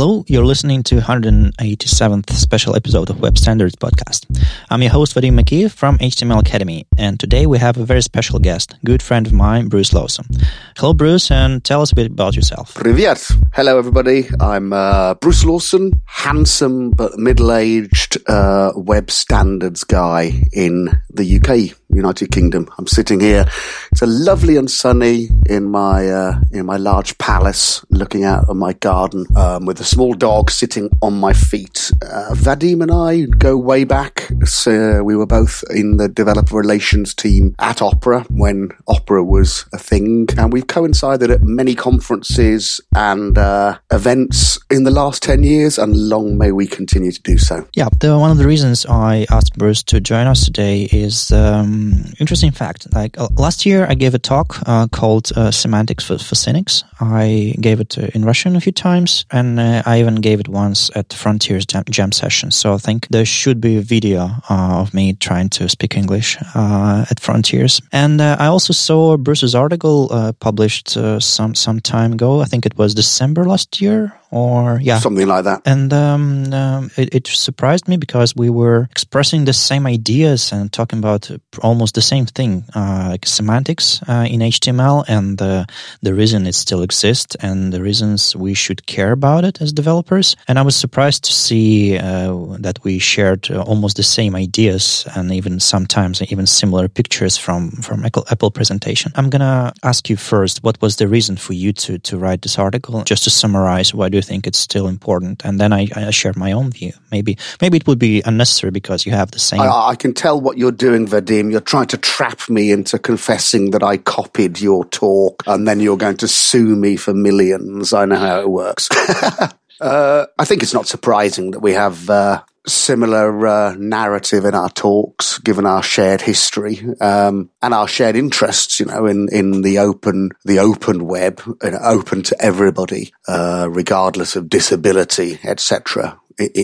Hello, you're listening to 187th special episode of Web Standards Podcast. I'm your host Vadim Makeev from HTML Academy, and today we have a very special guest, good friend of mine, Bruce Lawson. Hello, Bruce, and tell us a bit about yourself. Привет. Hello, everybody. I'm uh, Bruce Lawson, handsome but middle-aged uh, web standards guy in the UK. United Kingdom. I'm sitting here. It's a lovely and sunny in my uh, in my large palace, looking out on my garden um, with a small dog sitting on my feet. Uh, Vadim and I go way back. So we were both in the developer relations team at Opera when Opera was a thing, and we've coincided at many conferences and uh, events in the last ten years, and long may we continue to do so. Yeah, the, one of the reasons I asked Bruce to join us today is. Um, Um, interesting fact. Like uh, last year, I gave a talk uh, called uh, "Semantics for, for Cynics." I gave it uh, in Russian a few times, and uh, I even gave it once at Frontiers Jam, jam session. So I think there should be a video uh, of me trying to speak English at Frontiers. And I also saw Bruce's article published some some time ago. I think it was December last year or yeah, something like that. And um, um, it, it, surprised me because we were expressing the same ideas and talking about almost the same thing, uh, like semantics uh, in HTML and the the reason it still exists and the reasons we should care about it as developers. And I was surprised to see uh, that we shared uh, almost the same ideas and even sometimes even similar pictures from from Apple presentation. I'm gonna ask you first, what was the reason for you to to write this article? Just to summarize, why do think it's still important? And then I, I share my own view. Maybe maybe it would be unnecessary because you have the same. I, I can tell what you're doing, Vadim. You're trying to trap me into confessing that I copied your talk, and then you're going to sue me for millions. I know how it works. uh, I think it's not surprising that we have uh, similar uh, narrative in our talks, given our shared history um, and our shared interests. You know, in in the open the open web, open to everybody, uh, regardless of disability, etc.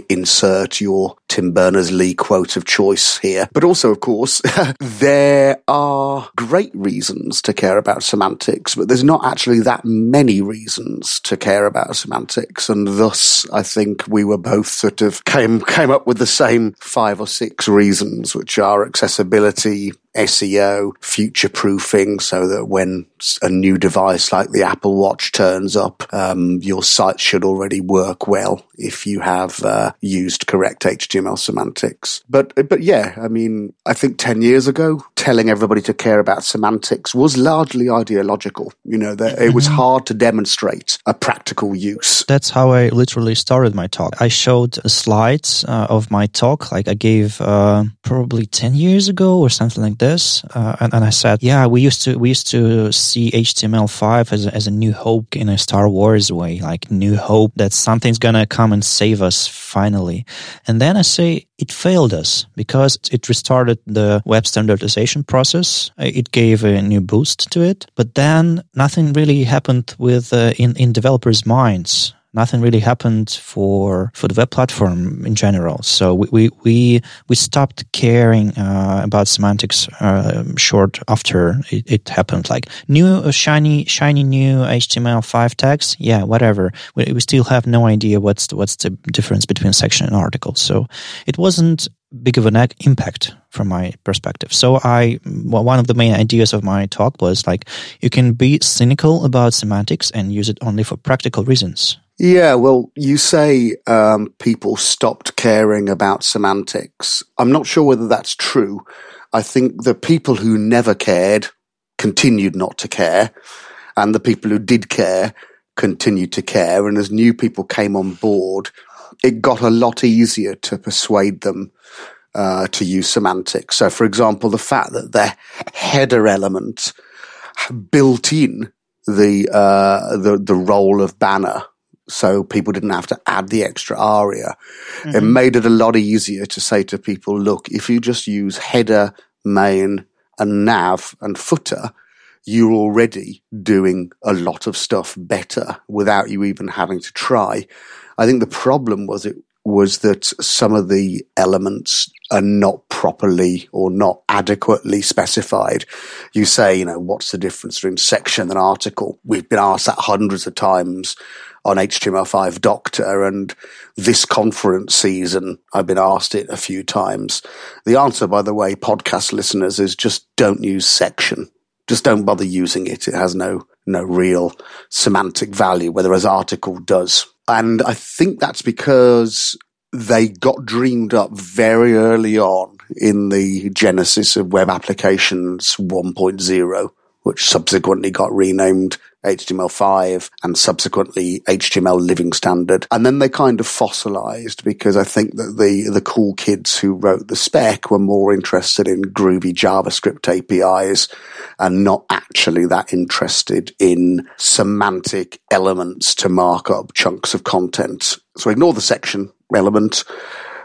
insert your Tim Berners Lee quote of choice here. But also, of course, there are great reasons to care about semantics, but there's not actually that many reasons to care about semantics. And thus, I think we were both sort of came, came up with the same five or six reasons, which are accessibility, SEO, future proofing, so that when a new device like the Apple Watch turns up, um, your site should already work well if you have uh, used correct HTML semantics. But but yeah, I mean, I think ten years ago, telling everybody to care about semantics was largely ideological. You know, that it was mm-hmm. hard to demonstrate a practical use. That's how I literally started my talk. I showed slides uh, of my talk, like I gave uh, probably ten years ago or something like that this, uh, and, and, I said, yeah, we used to we used to see HTML5 as a, as a new hope in a Star Wars way, like new hope that something's gonna come and save us finally. And then I say it failed us because it restarted the web standardization process. It gave a new boost to it, but then nothing really happened with uh, in in developers' minds nothing really happened for for the web platform in general. So we we we, we stopped caring uh, about semantics uh, short after it, it, happened. Like new uh, shiny shiny new HTML5 tags, yeah, whatever. We, we still have no idea what's the, what's the difference between section and article. So it wasn't big of an impact from my perspective. So I, well, one of the main ideas of my talk was like, you can be cynical about semantics and use it only for practical reasons. Yeah, well, you say um, people stopped caring about semantics. I'm not sure whether that's true. I think the people who never cared continued not to care, and the people who did care continued to care. And as new people came on board, it got a lot easier to persuade them uh, to use semantics. So, for example, the fact that the header element built in the uh, the the role of banner so people didn't have to add the extra aria. Mm-hmm. It made it a lot easier to say to people, look, if you just use header, main, and nav and footer, you're already doing a lot of stuff better without you even having to try. I think the problem was it was that some of the elements are not properly or not adequately specified. You say, you know, what's the difference between section and article? We've been asked that hundreds of times on HTML5 Doctor. And this conference season, I've been asked it a few times. The answer, by the way, podcast listeners, is just don't use section. Just don't bother using it. It has no, no real semantic value, whereas article does. And I think that's because they got dreamed up very early on in the genesis of web applications 1.0 which subsequently got renamed HTML5 and subsequently HTML Living Standard. And then they kind of fossilized because I think that the, the cool kids who wrote the spec were more interested in groovy JavaScript APIs and not actually that interested in semantic elements to mark up chunks of content. So ignore the section element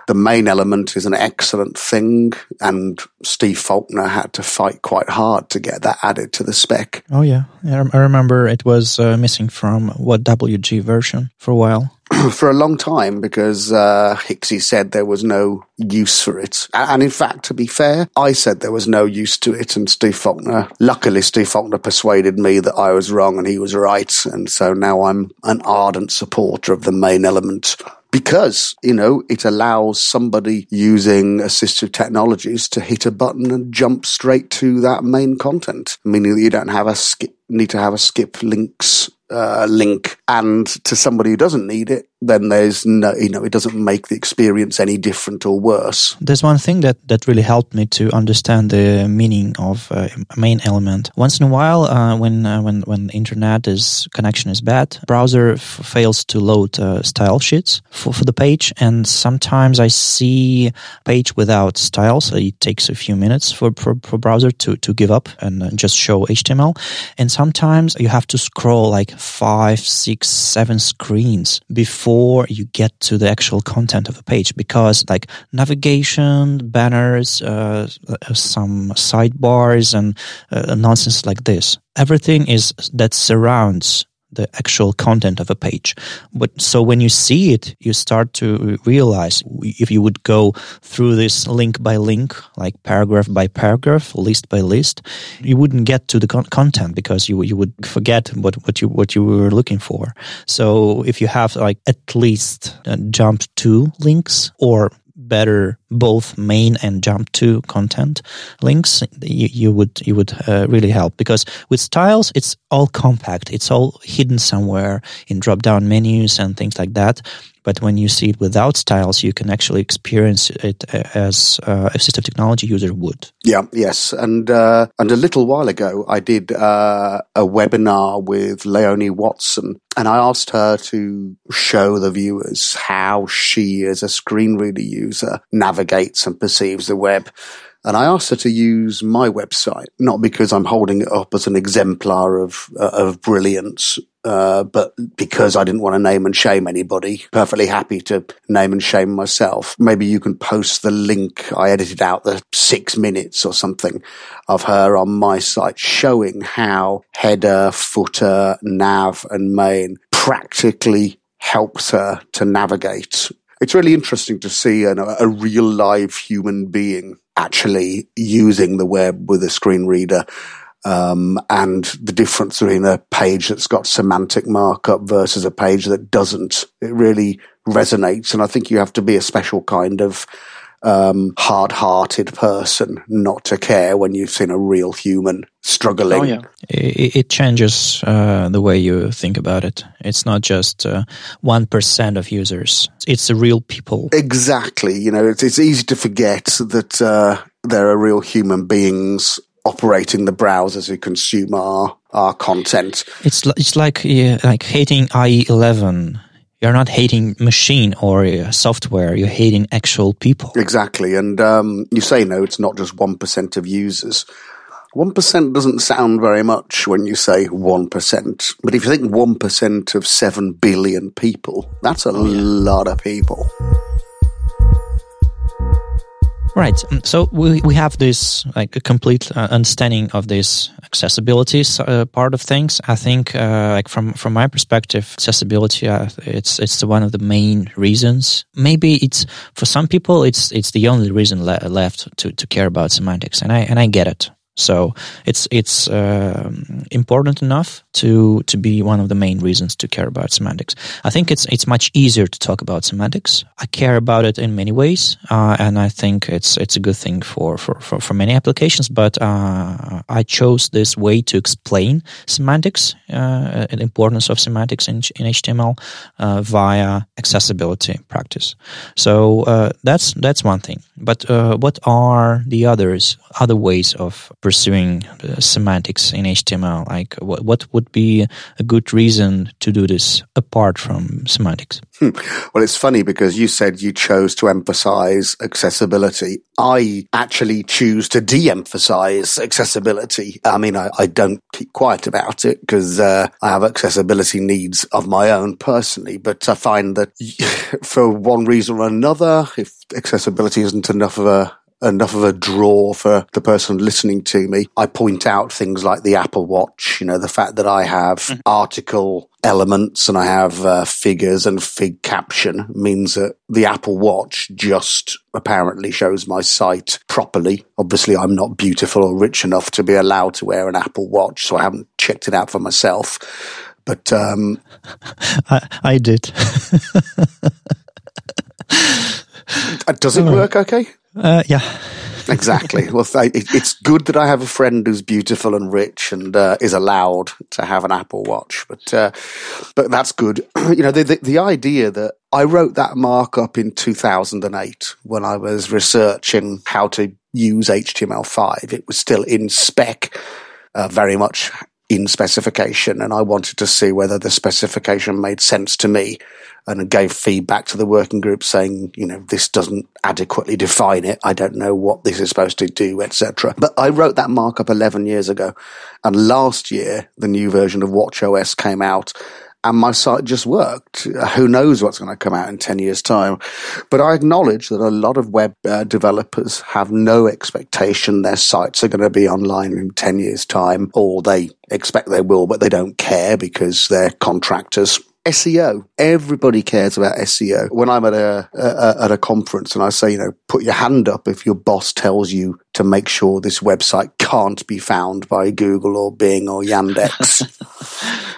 the main element is an excellent thing, and Steve Faulkner had to fight quite hard to get that added to the spec. Oh yeah, I remember it was uh, missing from WHATWG version for a while. for a long time because uh, Hixie said there was no use for it. And in fact, to be fair, I said there was no use to it, and Steve Faulkner, luckily, Steve Faulkner persuaded me that I was wrong and he was right. And so now I'm an ardent supporter of the main element because, you know, it allows somebody using assistive technologies to hit a button and jump straight to that main content, meaning that you don't have a skip, need to have a skip links uh, link. And to somebody who doesn't need it, then there's no, you know, it doesn't make the experience any different or worse. There's one thing that, that really helped me to understand the meaning of uh, a main element. Once in a while, uh, when, uh, when, when internet is connection is bad, browser f- fails to load uh, style sheets for, for the page. And sometimes I see page without styles. It takes a few minutes for, for, for browser to, to give up and uh, just show HTML. And sometimes you have to scroll like five, six, seven screens before you get to the actual content of a page because like navigation, banners, uh, uh, some sidebars and uh, nonsense like this. Everything is that surrounds the actual content of a page. But so when you see it, you start to realize if you would go through this link by link, like paragraph by paragraph, list by list, you wouldn't get to the con- content because you you would forget what what you what you were looking for. So if you have like at least uh, jump to links or better both main and jump to content links, you, you would you would uh, really help because with styles it's all compact, it's all hidden somewhere in drop down menus and things like that. But when you see it without styles, you can actually experience it as uh, assistive technology user would. Yeah, yes, and uh, and a little while ago, I did uh, a webinar with Leonie Watson, and I asked her to show the viewers how she, as a screen reader user, navigates and perceives the web. And I asked her to use my website, not because I'm holding it up as an exemplar of uh, of brilliance, uh, but because I didn't want to name and shame anybody. Perfectly happy to name and shame myself. Maybe you can post the link. I edited out the six minutes or something of her on my site, showing how header, footer, nav, and main practically helps her to navigate it's really interesting to see a, a real live human being actually using the web with a screen reader. Um, and the difference between a page that's got semantic markup versus a page that doesn't. It really resonates. And I think you have to be a special kind of um, hard-hearted person not to care when you've seen a real human struggling. Oh, yeah. It, it changes uh, the way you think about it. It's not just uh, one uh, of users; it's the real people. Exactly. You know, it's, it's easy to forget that uh, there are real human beings operating the browsers who consume our our content. It's it's like yeah, like hating IE11 you're not hating machine or software. You're hating actual people. Exactly. And um, you say no it's not just 1% of users. 1% doesn't sound very much when you say 1% but if you think 1% of 7 billion people that's a oh, yeah. lot of people Right. Mm, so we, we have this like a complete uh, understanding of this accessibility uh, part of things. I think uh, like from from my perspective, accessibility uh, it's it's one of the main reasons. Maybe it's for some people it's it's the only reason le- left to to care about semantics, and I and I get it. So it's it's uh, important enough to to be one of the main reasons to care about semantics. I think it's it's much easier to talk about semantics. I care about it in many ways, uh, and I think it's it's a good thing for for for, for many applications. But uh, I chose this way to explain semantics, uh, the importance of semantics in in HTML uh, via accessibility practice. So uh, that's that's one thing. But what are the others other ways of pursuing semantics in HTML? Like what what would be a good reason to do this apart from semantics? Hmm. Well, it's funny because you said you chose to emphasize accessibility. I actually choose to de-emphasize accessibility. I mean, I, I don't keep quiet about it because uh, I have accessibility needs of my own personally, but I find that for one reason or another, if accessibility isn't enough of a enough of a draw for the person listening to me. I point out things like the Apple Watch, you know, the fact that I have mm-hmm. article elements and I have uh, figures and fig caption means that the Apple Watch just apparently shows my site properly. Obviously, I'm not beautiful or rich enough to be allowed to wear an Apple Watch, so I haven't checked it out for myself. But um, I, I did. Does it work okay? Uh, yeah. exactly. Well, it's good that I have a friend who's beautiful and rich and uh, is allowed to have an Apple Watch. But uh, but that's good. you know, the, the, the idea that I wrote that markup in 2008 when I was researching how to use HTML5. It was still in spec, uh, very much in specification, and I wanted to see whether the specification made sense to me and gave feedback to the working group saying, you know, this doesn't adequately define it. I don't know what this is supposed to do, etc. But I wrote that markup 11 years ago. And last year, the new version of WatchOS came out and my site just worked. Who knows what's going to come out in 10 years time. But I acknowledge that a lot of web uh, developers have no expectation their sites are going to be online in 10 years time or they expect they will, but they don't care because they're contractors. SEO. Everybody cares about SEO. When I'm at a, a, at a conference and I say, you know, put your hand up if your boss tells you to make sure this website can't be found by Google or Bing or Yandex.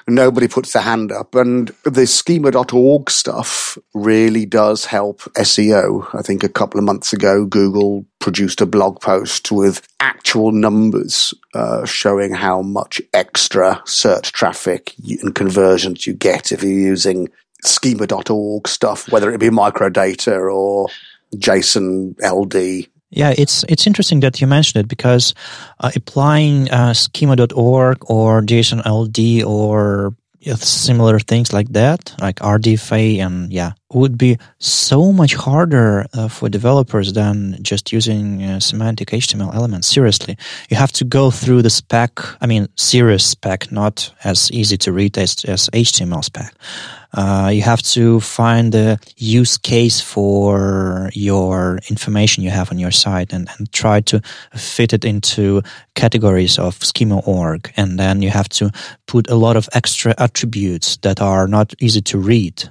Nobody puts their hand up. And the schema.org stuff really does help SEO. I think a couple of months ago, Google produced a blog post with actual numbers uh, showing how much extra search traffic and conversions you get if you're using schema.org stuff, whether it be microdata or JSON LD yeah, it's it's interesting that you mentioned it because uh, applying uh, schema.org or JSON LD or similar things like that, like RDFA and yeah, would be so much harder uh, for developers than just using uh, semantic HTML elements. Seriously, you have to go through the spec. I mean, serious spec, not as easy to read as, as HTML spec. Uh, you have to find the use case for your information you have on your site and, and try to fit it into categories of schema.org. And then you have to put a lot of extra attributes that are not easy to read.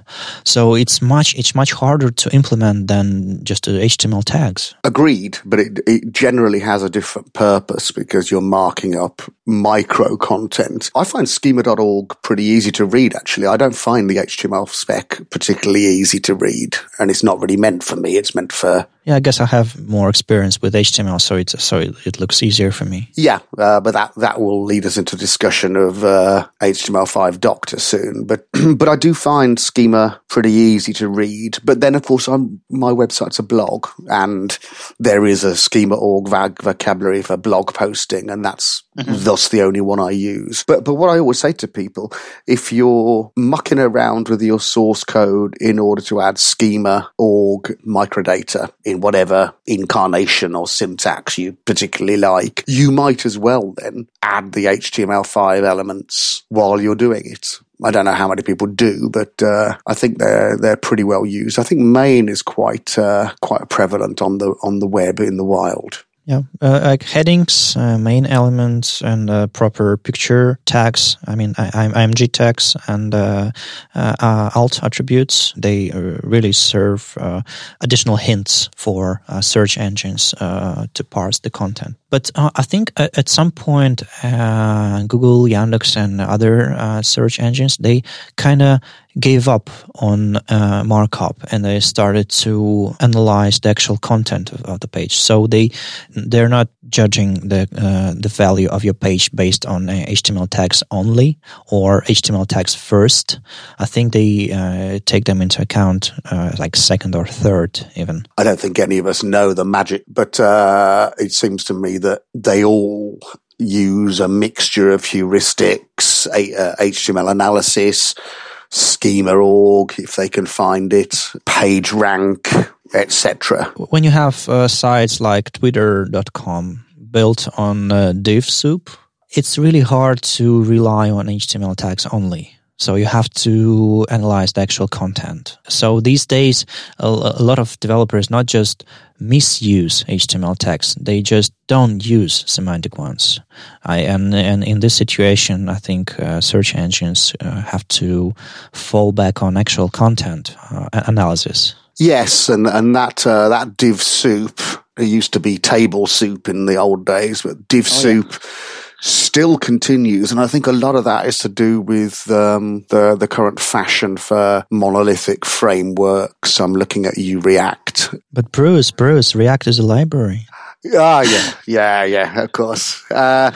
So it's much it's much harder to implement than just the HTML tags. Agreed, but it it generally has a different purpose because you're marking up micro content. I find schema.org pretty easy to read actually. I don't find the HTML spec particularly easy to read and it's not really meant for me. It's meant for yeah, I guess I have more experience with HTML, so it so it, it looks easier for me. Yeah, uh, but that that will lead us into discussion of uh, HTML5 Doctor soon. But but I do find schema pretty easy to read. But then, of course, I'm, my website's a blog, and there is a schema.org vocabulary for blog posting, and that's mm-hmm. thus the only one I use. But but what I always say to people, if you're mucking around with your source code in order to add schema org microdata in whatever incarnation or syntax you particularly like, you might as well then add the HTML5 elements while you're doing it. I don't know how many people do, but uh, I think they're they're pretty well used. I think main is quite uh, quite prevalent on the on the web in the wild. Yeah, uh, like headings, uh, main elements, and uh, proper picture tags. I mean, I, IMG tags and uh, uh, uh, alt attributes. They really serve additional hints for search engines to parse the content. But uh, I think at, at some point, uh, Google, Yandex, and other uh, search engines they kind of gave up on uh, markup and they started to analyze the actual content of, of the page. So they they're not judging the uh, the value of your page based on HTML tags only or HTML tags first. I think they uh, take them into account uh, like second or third even. I don't think any of us know the magic, but uh, it seems to me that they all use a mixture of heuristics, HTML uh, analysis schema org if they can find it, page rank, etc. When you have uh, sites like twitter.com built on uh, div soup, it's really hard to rely on HTML tags only. So you have to analyze the actual content. So these days, a, a, lot of developers not just misuse HTML tags, they just don't use semantic ones. I, and, and in this situation, I think uh, search engines uh, have to fall back on actual content uh, analysis. Yes, and and that uh, that div soup it used to be table soup in the old days, but div oh, soup. Yeah still continues, and I think a lot of that is to do with um, the the current fashion for monolithic frameworks. I'm looking at you, React. But Bruce, Bruce, React is a library. Ah, yeah, yeah, yeah. Of course. Uh,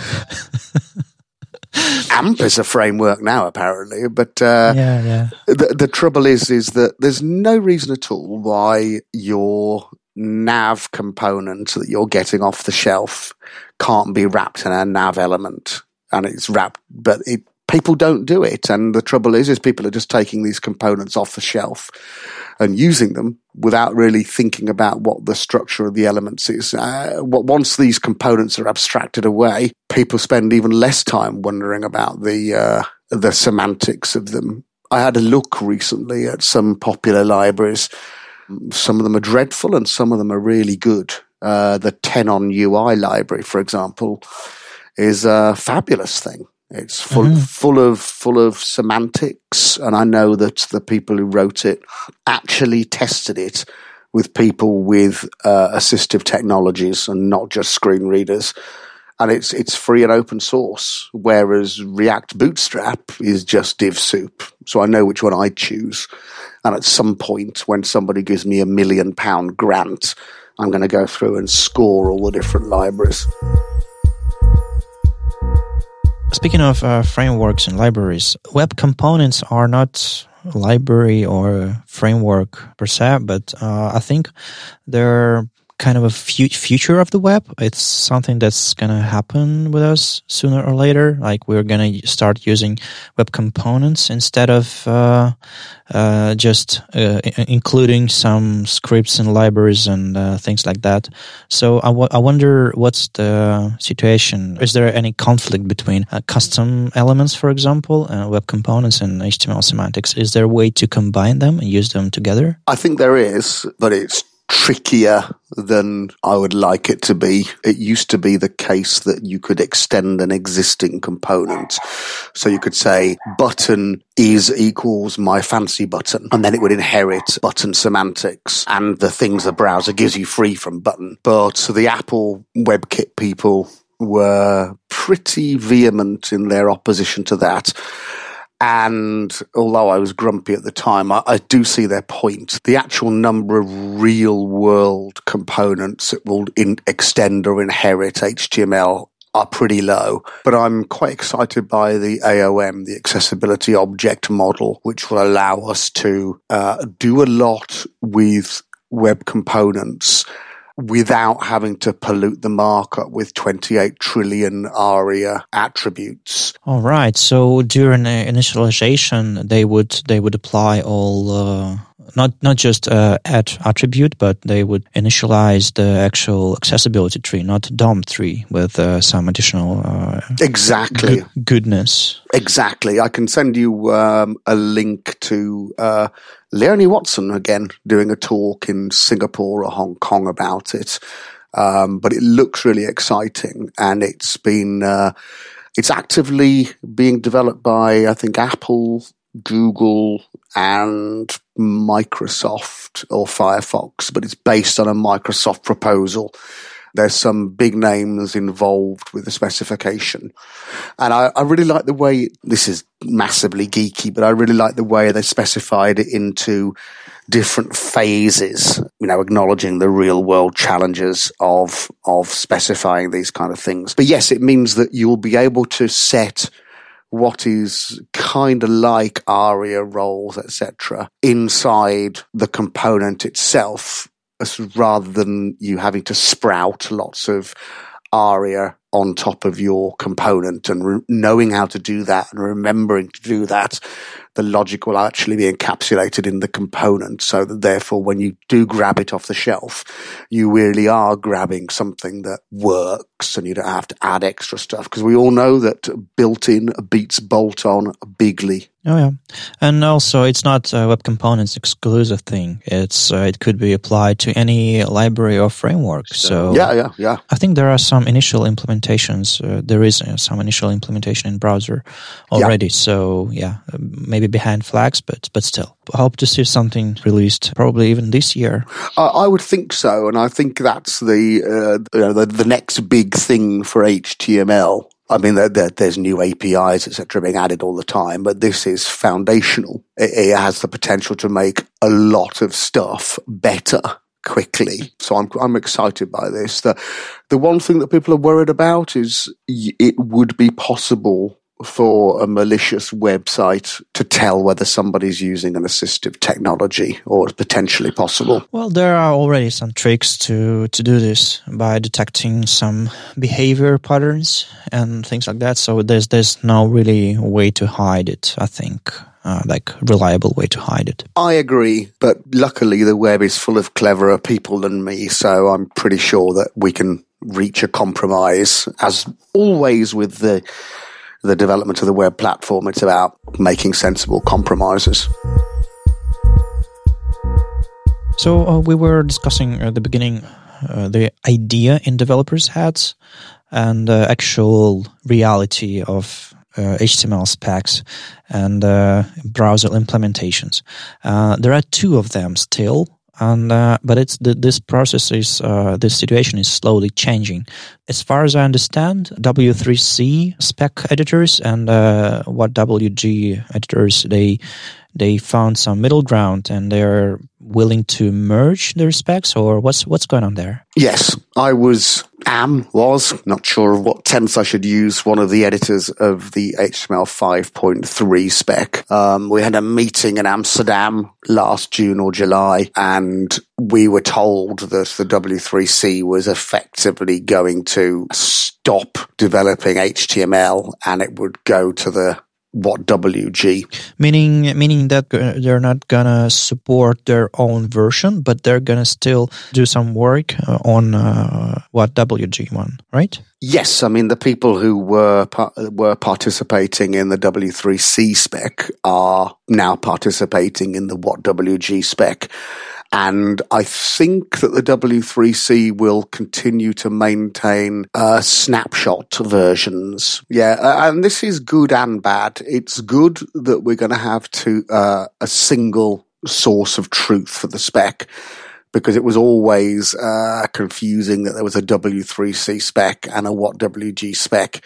AMP is a framework now, apparently, but uh, yeah, yeah. The, the trouble is, is that there's no reason at all why your nav component that you're getting off the shelf can't be wrapped in a nav element and it's wrapped, but it, people don't do it. And the trouble is, is people are just taking these components off the shelf and using them without really thinking about what the structure of the elements is. Uh, once these components are abstracted away, people spend even less time wondering about the uh, the semantics of them. I had a look recently at some popular libraries. Some of them are dreadful, and some of them are really good. Uh, the Tenon UI library, for example, is a fabulous thing. It's full mm-hmm. full of full of semantics, and I know that the people who wrote it actually tested it with people with uh, assistive technologies and not just screen readers. And it's it's free and open source, whereas React Bootstrap is just div soup. So I know which one I choose. And at some point, when somebody gives me a million pound grant, I'm going to go through and score all the different libraries. Speaking of uh, frameworks and libraries, web components are not library or framework per se, but uh, I think they're kind of a future of the web. It's something that's going to happen with us sooner or later. Like we're going to start using web components instead of uh, uh, just uh, including some scripts and libraries and uh, things like that. So I, w- I wonder what's the situation. Is there any conflict between uh, custom elements, for example, uh, web components and HTML semantics? Is there a way to combine them and use them together? I think there is, but it's trickier than I would like it to be. It used to be the case that you could extend an existing component. So you could say button is equals my fancy button, and then it would inherit button semantics and the things the browser gives you free from button. But the Apple WebKit people were pretty vehement in their opposition to that. And although I was grumpy at the time, I, I, do see their point. The actual number of real world components that will in, extend or inherit HTML are pretty low. But I'm quite excited by the AOM, the accessibility object model, which will allow us to uh, do a lot with web components without having to pollute the market with 28 trillion ARIA attributes. All right. So during initialization, they would they would apply all uh, not not just uh, add attribute, but they would initialize the actual accessibility tree, not DOM tree, with uh, some additional uh, exactly goodness. Exactly. I can send you um, a link to uh, Leonie Watson again doing a talk in Singapore or Hong Kong about it. Um, but it looks really exciting, and it's been uh, it's actively being developed by I think Apple, Google, and Microsoft or Firefox, but it's based on a Microsoft proposal. there's some big names involved with the specification. And I, I really like the way this is massively geeky, but I really like the way they specified it into different phases, you know, acknowledging the real world challenges of, of specifying these kind of things. But yes, it means that you'll be able to set what is kind of like ARIA roles, etc., inside the component itself, rather than you having to sprout lots of ARIA on top of your component and re- knowing how to do that and remembering to do that the logic will actually be encapsulated in the component so that therefore when you do grab it off the shelf, you really are grabbing something that works and you don't have to add extra stuff because we all know that built in beats bolt on bigly. Oh yeah, and also it's not a web components exclusive thing. It's uh, it could be applied to any library or framework. So yeah, yeah, yeah. I think there are some initial implementations. Uh, there is uh, some initial implementation in browser already. Yeah. So yeah, maybe behind flags, but but still, hope to see something released probably even this year. I would think so, and I think that's the uh, you know, the, the next big thing for HTML I mean, there, there, there's new APIs, etc., being added all the time, but this is foundational. It, it, has the potential to make a lot of stuff better quickly. So I'm I'm excited by this. The the one thing that people are worried about is it would be possible for a malicious website to tell whether somebody's using an assistive technology or potentially possible? Well, there are already some tricks to, to do this by detecting some behavior patterns and things like that. So there's, there's no really way to hide it, I think. Uh, like reliable way to hide it. I agree, but luckily the web is full of cleverer people than me, so I'm pretty sure that we can reach a compromise. As always with the the development of the web platform. It's about making sensible compromises. So uh, we were discussing at the beginning uh, the idea in developers' heads and the actual reality of uh, HTML specs and uh, browser implementations. Uh, there are two of them still and uh, but it's the, this process is uh, this situation is slowly changing. As far as I understand, W3C spec editors and uh, WHATWG editors they they found some middle ground and they're willing to merge their specs or what's what's going on there yes i was am was not sure of what tense i should use one of the editors of the html 5.3 spec. Um, we had a meeting in amsterdam last june or july and we were told that the w3c was effectively going to stop developing html and it would go to the WHATWG. Meaning, meaning that they're not gonna support their own version, but they're gonna still do some work uh, on uh, WHATWG one, right? Yes, I mean the people who were were participating in the W3C spec are now participating in the what WG spec. And I think that the W3C will continue to maintain uh, snapshot versions. Yeah, and this is good and bad. It's good that we're going to have to uh, a single source of truth for the spec because it was always uh, confusing that there was a W3C spec and a WHATWG spec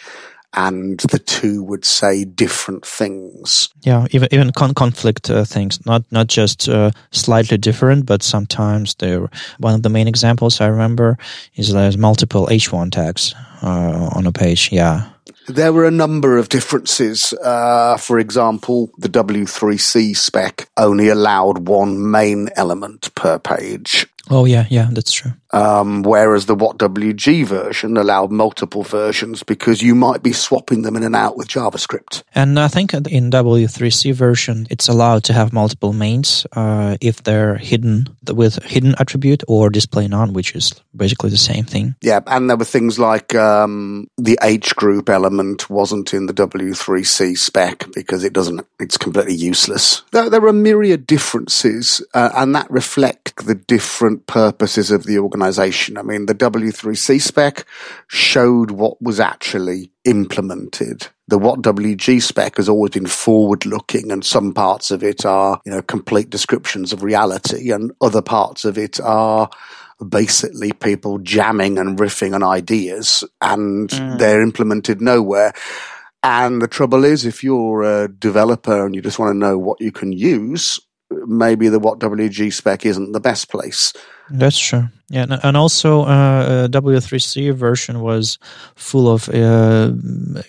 and the two would say different things. Yeah, even even con- conflict uh, things, not not just uh, slightly different, but sometimes they're one of the main examples I remember is there's multiple H1 tags uh, on a page. Yeah. There were a number of differences. Uh, for example, the W3C spec only allowed one main element per page. Oh yeah, yeah, that's true. Um, whereas the WhatWG version allowed multiple versions because you might be swapping them in and out with JavaScript. And I think in W3C version, it's allowed to have multiple mains uh, if they're hidden with hidden attribute or display none, which is basically the same thing. Yeah, and there were things like um, the H group element wasn't in the W3C spec because it doesn't. It's completely useless. There, there are myriad differences, uh, and that reflect the different purposes of the organization organization. I mean, the W3C spec showed what was actually implemented. The WHATWG spec has always been forward looking and some parts of it are, you know, complete descriptions of reality and other parts of it are basically people jamming and riffing on ideas and mm. they're implemented nowhere. And the trouble is, if you're a developer and you just want to know what you can use, maybe the WHATWG spec isn't the best place. That's true. Yeah, and also uh, W3C version was full of uh,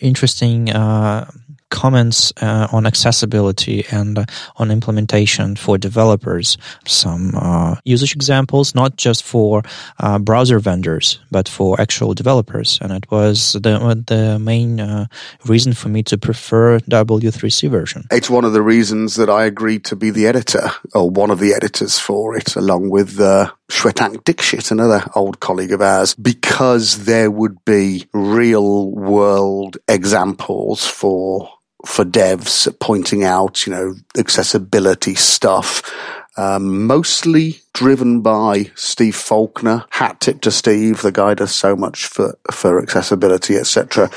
interesting uh, comments uh, on accessibility and uh, on implementation for developers. Some uh, usage examples, not just for uh, browser vendors, but for actual developers. And it was the, the main reason for me to prefer W3C version. It's one of the reasons that I agreed to be the editor, or one of the editors for it, along with uh, Shwetank Dixit, another old colleague of ours, because there would be real world examples for for devs pointing out, you know, accessibility stuff. Um, mostly driven by Steve Faulkner. Hat tip to Steve, the guy does so much for for accessibility, etc.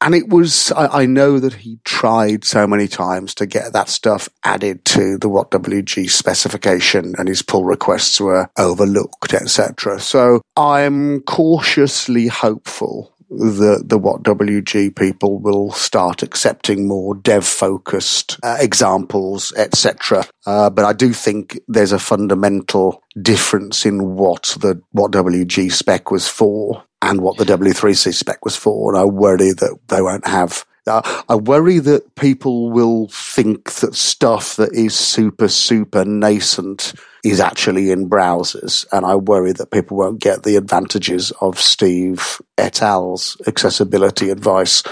And it was I, I, know that he tried so many times to get that stuff added to the WhatWG specification, and his pull requests were overlooked, etc. So I'm cautiously hopeful the the WHATWG people will start accepting more dev focused uh, examples, etc. Uh, but I do think there's a fundamental difference in what the WhatWG spec was for and what the W3C spec was for, and I worry that they won't have I worry that people will think that stuff that is super, super nascent is actually in browsers. And I worry that people won't get the advantages of Steve et al.'s accessibility advice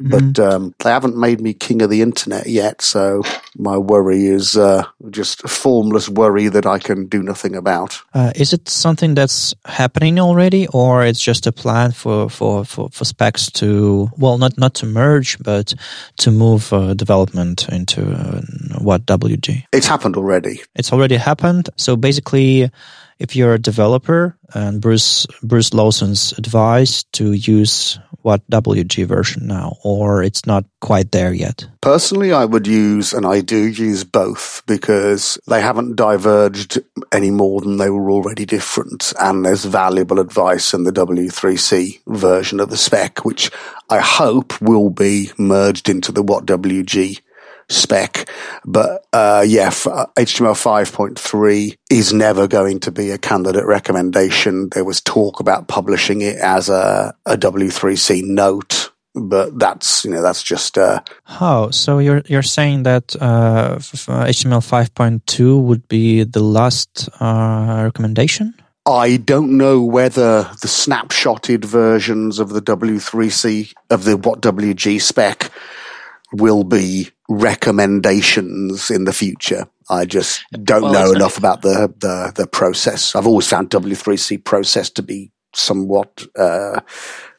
Mm-hmm. But um, they haven't made me king of the internet yet, so my worry is uh, just a formless worry that I can do nothing about. Uh, is it something that's happening already, or it's just a plan for, for, for, for specs to well, not not to merge, but to move uh, development into uh, WhatWG? It's happened already. It's already happened. So basically if you're a developer and Bruce Bruce Lawson's advice to use WHATWG version now, or it's not quite there yet? Personally, I would use, and I do use both because they haven't diverged any more than they were already different. And there's valuable advice in the W3C version of the spec, which I hope will be merged into the WhatWG spec. But uh, yeah, HTML uh, 5.3 is never going to be a candidate recommendation. There was talk about publishing it as a, a W3C note. But that's you know that's just uh oh so you're you're saying that uh, HTML five point two would be the last uh, recommendation I don't know whether the snapshotted versions of the W3C of the WhatWG spec will be recommendations in the future. I just don't well, know enough about the, the, the process. I've always found W3C process to be somewhat uh,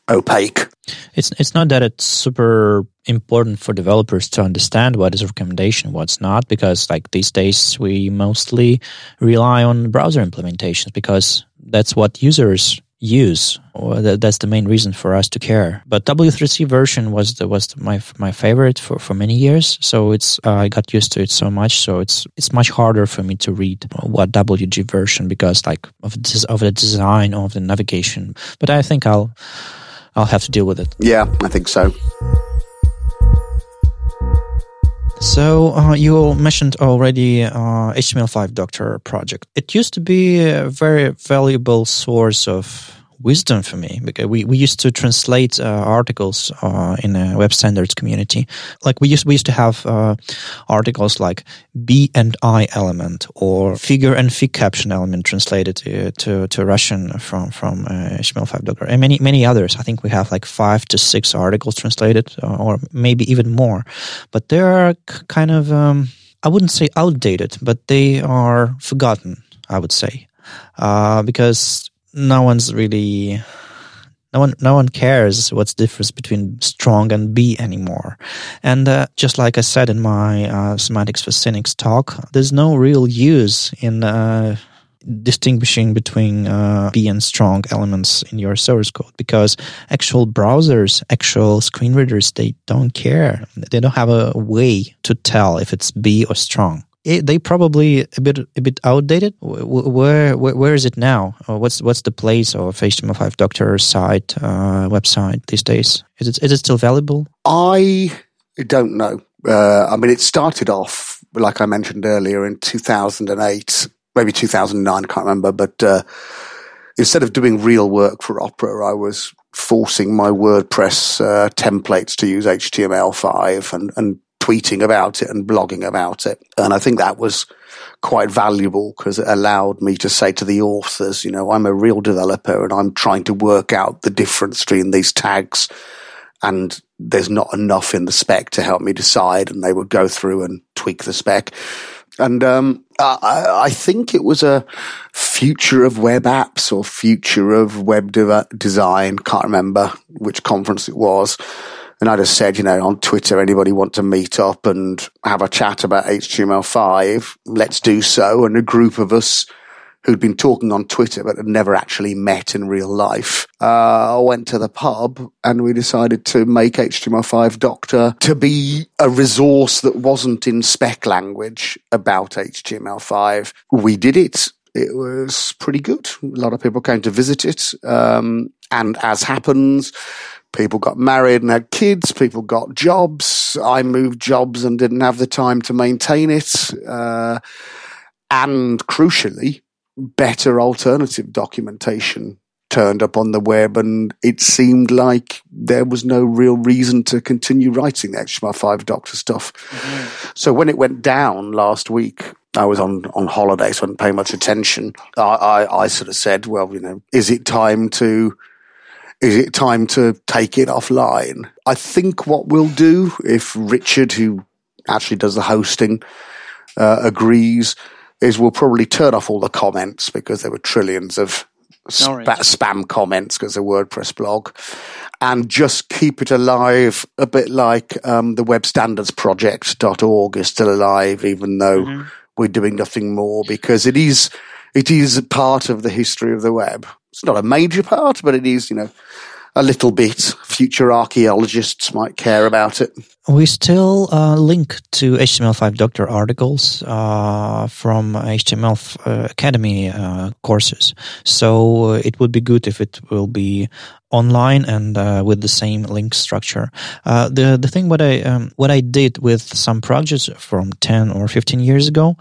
opaque. It's it's not that it's super important for developers to understand what is a recommendation, what's not, because like these days we mostly rely on browser implementations because that's what users use. That's the main reason for us to care. But W3C version was the, was the, my my favorite for, for many years. So it's uh, I got used to it so much. So it's it's much harder for me to read WhatWG version because like of this, of the design of the navigation. But I think I'll I'll have to deal with it. Yeah, I think so. So uh, you mentioned already uh, HTML5 Doctor project. It used to be a very valuable source of wisdom for me because we, we used to translate uh, articles uh, in a web standards community. Like we used we used to have uh, articles like B and I element or figure and fig caption element translated to to, to Russian from from HTML5 uh, Doctor and many many others. I think we have like five to six articles translated uh, or maybe even more. But they are kind of um, I wouldn't say outdated, but they are forgotten. I would say uh, because no one's really no one no one cares what's the difference between strong and B anymore. And uh, just like I said in my uh, semantics for cynics talk, there's no real use in uh, distinguishing between uh, B and strong elements in your source code because actual browsers, actual screen readers, they don't care. They don't have a way to tell if it's B or strong it, they probably a bit a bit outdated. Where where, where is it now? what's what's the place of HTML5 Doctor site uh, website these days? Is it is it still valuable? I don't know. Uh, I mean, it started off like I mentioned earlier in 2008, maybe 2009. I can't remember, but uh, instead of doing real work for Opera, I was forcing my WordPress uh, templates to use HTML5 and, and tweeting about it and blogging about it. And I think that was quite valuable because it allowed me to say to the authors, you know, I'm a real developer and I'm trying to work out the difference between these tags and there's not enough in the spec to help me decide. And they would go through and tweak the spec. And um, I, I, think it was a future of web apps or future of web de- design. Can't remember which conference it was. And I just said, you know, on Twitter, anybody want to meet up and have a chat about HTML5? Let's do so. And a group of us who'd been talking on Twitter but had never actually met in real life, uh, went to the pub and we decided to make HTML5 Doctor to be a resource that wasn't in spec language about HTML5. We did it. It was pretty good. A lot of people came to visit it. Um, and as happens, People got married and had kids. People got jobs. I moved jobs and didn't have the time to maintain it. Uh, and crucially, better alternative documentation turned up on the web and it seemed like there was no real reason to continue writing the HTML5 doctor stuff. Mm-hmm. So when it went down last week, I was on, on holiday, so I didn't pay much attention. I, I, I sort of said, well, you know, is it time to is it time to take it offline? I think what we'll do if Richard, who actually does the hosting, uh, agrees, is we'll probably turn off all the comments because there were trillions of sp- spam comments because of WordPress blog and just keep it alive a bit like um, the web standards project.org is still alive even though mm-hmm. we're doing nothing more because it is it is part of the history of the web it's not a major part, but it is, you know, a little bit. Future archaeologists might care about it. We still uh, link to HTML5 Doctor articles uh, from HTML uh, Academy uh, courses. So uh, it would be good if it will be online and uh, with the same link structure. the the thing what I um, what I did with some projects from ten or fifteen years ago,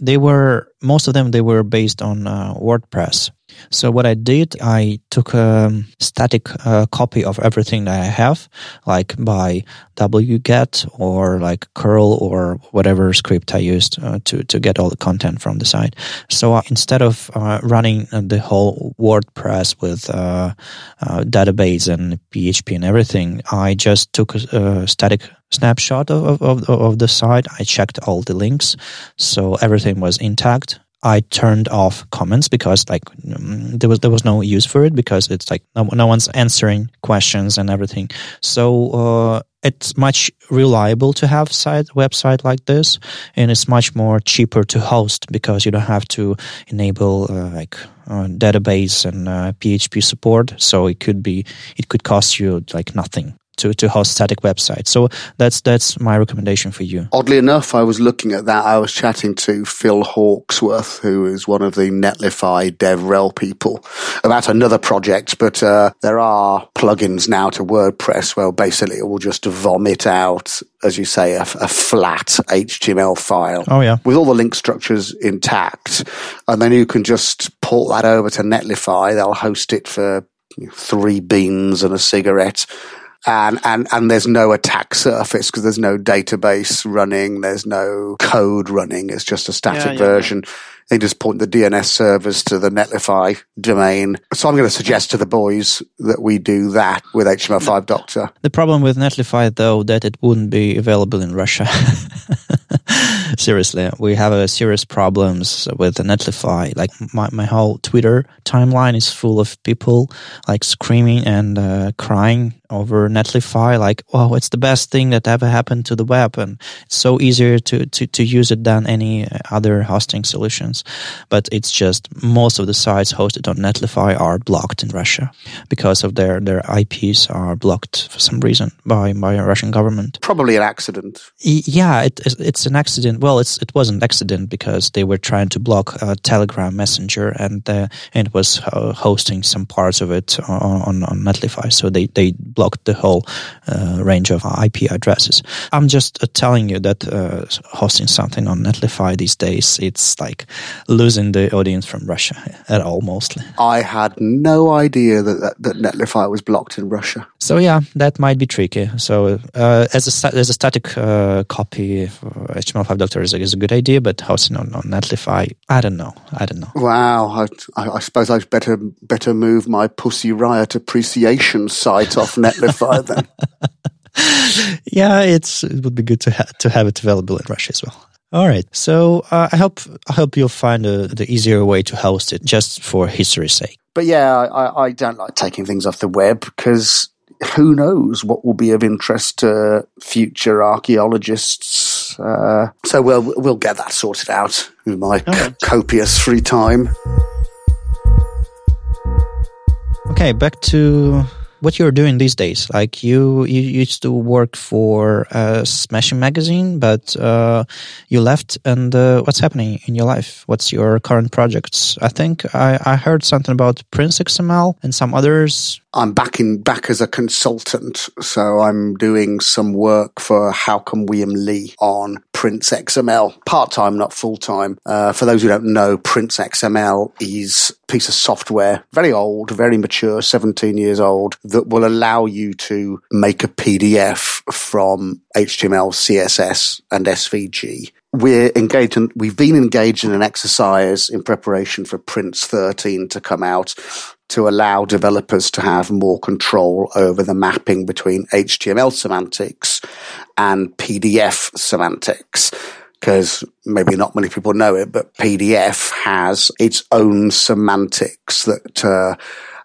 they were most of them they were based on WordPress. So what I did, I took a static uh, copy of everything that I have, like by wget or like curl or whatever script I used uh, to to get all the content from the site. So uh, instead of uh, running the whole WordPress with uh, uh, database and PHP and everything, I just took a, a static snapshot of, of, of the site. I checked all the links, so everything was intact I turned off comments because like um, there was there was no use for it because it's like no, no one's answering questions and everything. So uh, it's much reliable to have site website like this, and it's much more cheaper to host because you don't have to enable uh, like uh, database and PHP uh, support. So it could be it could cost you like nothing to, to host static websites. So that's that's my recommendation for you. Oddly enough, I was looking at that. I was chatting to Phil Hawksworth, who is one of the Netlify DevRel people, about another project. But uh, there are plugins now to WordPress where basically it will just vomit out, as you say, a, a flat HTML file. Oh yeah, with all the link structures intact, and then you can just port that over to Netlify. They'll host it for three beans and a cigarette and and and there's no attack surface because there's no database running, there's no code running. It's just a static yeah, yeah, version. Yeah. They just point the DNS servers to the Netlify domain. So I'm going to suggest to the boys that we do that with HTML5 Doctor. The problem with Netlify, though, that it wouldn't be available in Russia. Seriously, we have a serious problems with Netlify. Like my, my whole Twitter timeline is full of people like screaming and uh, crying over Netlify, like, oh, it's the best thing that ever happened to the web. And it's so easier to, to, to use it than any other hosting solutions. But it's just most of the sites hosted on Netlify are blocked in Russia because of their, their IPs are blocked for some reason by, by a Russian government. Probably an accident. Yeah, it, it's an accident. Well, well, it's it was an accident because they were trying to block uh, Telegram Messenger, and uh, and it was uh, hosting some parts of it on, on, on Netlify. So they they blocked the whole uh, range of IP addresses. I'm just uh, telling you that uh, hosting something on Netlify these days, it's like losing the audience from Russia at all, mostly. I had no idea that, that, that Netlify was blocked in Russia. So yeah, that might be tricky. So as a as a static copy, HTML5 Doctor is a, is a good idea, but hosting on, on Netlify, I don't know. I don't know. Wow, I, I suppose I'd better better move my Pussy Riot appreciation site off Then. yeah, it's it would be good to ha- to have it available in Russia as well. All right, so uh, I hope I hope you'll find a, the easier way to host it, just for history's sake. But yeah, I, I don't like taking things off the web because who knows what will be of interest to future archaeologists. Uh, so we'll we'll get that sorted out in my c- copious free time. Okay, back to what you're doing these days. Like you, you used to work for a Smashing magazine, but uh, you left. And uh, what's happening in your life? What's your current projects? I think I, I heard something about Prince XML and some others. I'm back in back as a consultant, so I'm doing some work for Håkon Wium Lie on Prince XML, part time, not full time. Uh, for those who don't know, Prince XML is piece of software, very old, very mature, 17 years old, that will allow you to make a PDF from HTML, CSS, and SVG we're engaged in, we've been engaged in an exercise in preparation for Prince 13 to come out to allow developers to have more control over the mapping between HTML semantics and PDF semantics. Because maybe not many people know it, but PDF has its own semantics that uh,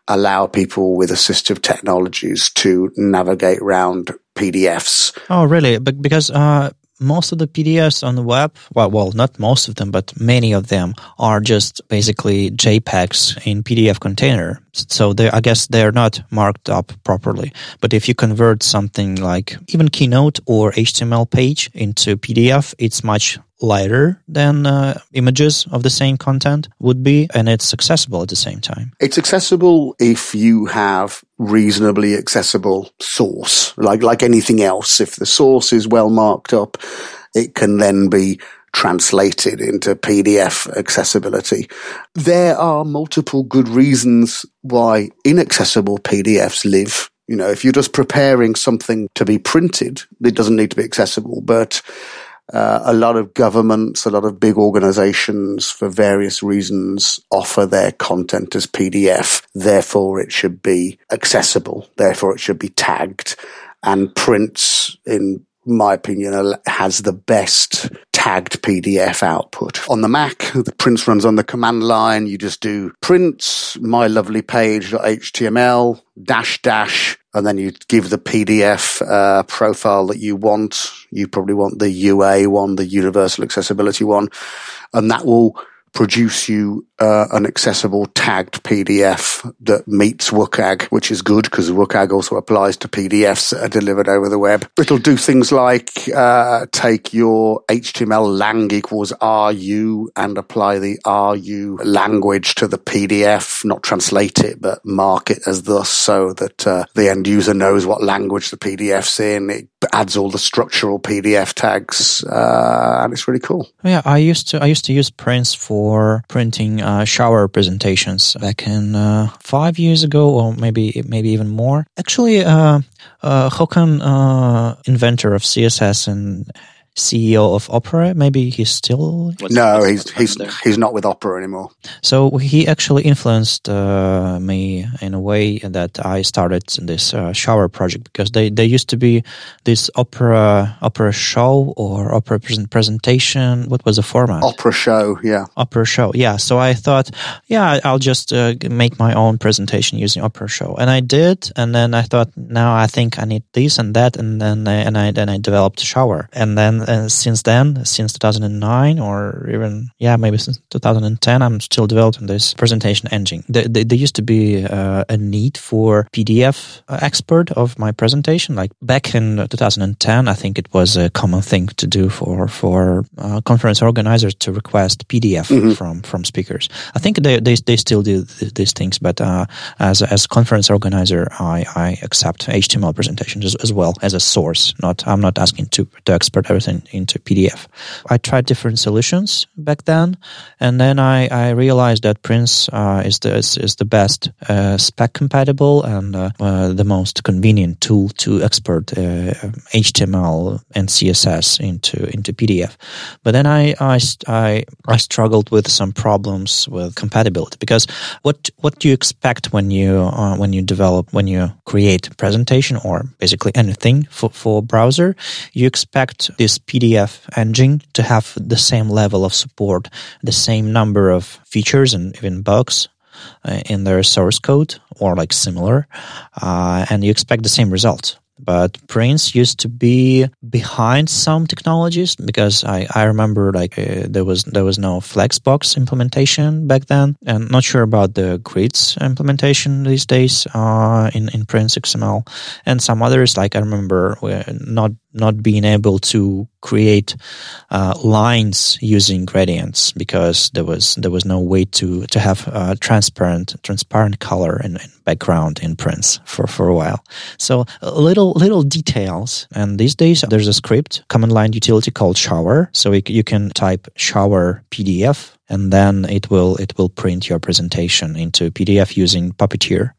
allow people with assistive technologies to navigate around PDFs. Oh, really? Because uh, most of the PDFs on the web, well, well, not most of them, but many of them are just basically JPEGs in PDF container. So they, I guess they're not marked up properly. But if you convert something like even Keynote or HTML page into PDF, it's much lighter than uh, images of the same content would be, and it's accessible at the same time. It's accessible if you have reasonably accessible source, like like anything else. If the source is well marked up, it can then be translated into PDF accessibility. There are multiple good reasons why inaccessible PDFs live. You know, if you're just preparing something to be printed, it doesn't need to be accessible, but uh, a lot of governments, a lot of big organizations, for various reasons, offer their content as PDF. Therefore, it should be accessible. Therefore, it should be tagged. And Prince, in my opinion, has the best tagged PDF output. On the Mac, the Prince runs on the command line. You just do Prince, my lovely page.html, dash dash, and then you give the PDF uh, profile that you want. You probably want the UA one, the universal accessibility one, and that will produce you uh, an accessible tagged PDF that meets WCAG, which is good because WCAG also applies to PDFs that are delivered over the web. It'll do things like uh, take your HTML lang equals RU and apply the RU language to the PDF, not translate it, but mark it as thus so that uh, the end user knows what language the PDF's in. It adds all the structural PDF tags, uh, and it's really cool. Yeah, I used to I used to use Prince for printing uh, shower presentations back in uh, five years ago, or maybe maybe even more. Actually, uh, uh, Håkon, uh, inventor of CSS and CEO of Opera. Maybe he's still what's, no, what's, he's he's there? he's not with Opera anymore. So he actually influenced uh, me in a way that I started this uh, shower project because they they used to be this opera opera show or opera present presentation. What was the format? Opera show, yeah. Opera show, yeah. So I thought, yeah, I'll just uh, make my own presentation using opera show, and I did. And then I thought, now I think I need this and that, and then and I then I developed shower, and then and since then, since 2009 or even yeah maybe since 2010, I'm still developing this presentation engine. There, there used to be uh, a need for PDF expert of my presentation. Like back in 2010, I think it was a common thing to do for for uh, conference organizers to request PDF mm-hmm. from from speakers. I think they they, they still do th- these things, but uh, as as conference organizer, I, I accept HTML presentations as, as, well as a source. Not I'm not asking to to export everything into PDF. I tried different solutions back then, and then I, I realized that Prince uh, is the is, is the best uh, spec compatible and uh, uh, the most convenient tool to export HTML and CSS into into PDF. But then I I, I, I struggled with some problems with compatibility because what what do you expect when you uh, when you develop when you create a presentation or basically anything for for browser? You expect this PDF engine to have the same level of support, the same number of features and even bugs uh, in their source code or like similar, uh, and you expect the same result. But Prince used to be behind some technologies because I, I remember like uh, there was there was no Flexbox implementation back then, and not sure about the grids implementation these days uh, in in Prince XML, and some others like I remember not not being able to create uh, lines using gradients because there was there was no way to to have a transparent transparent color and background in Prince for for a while. So little little details. And these days there's a script command line utility called Shower. So you can type Shower PDF and then it will it will print your presentation into PDF using Puppeteer,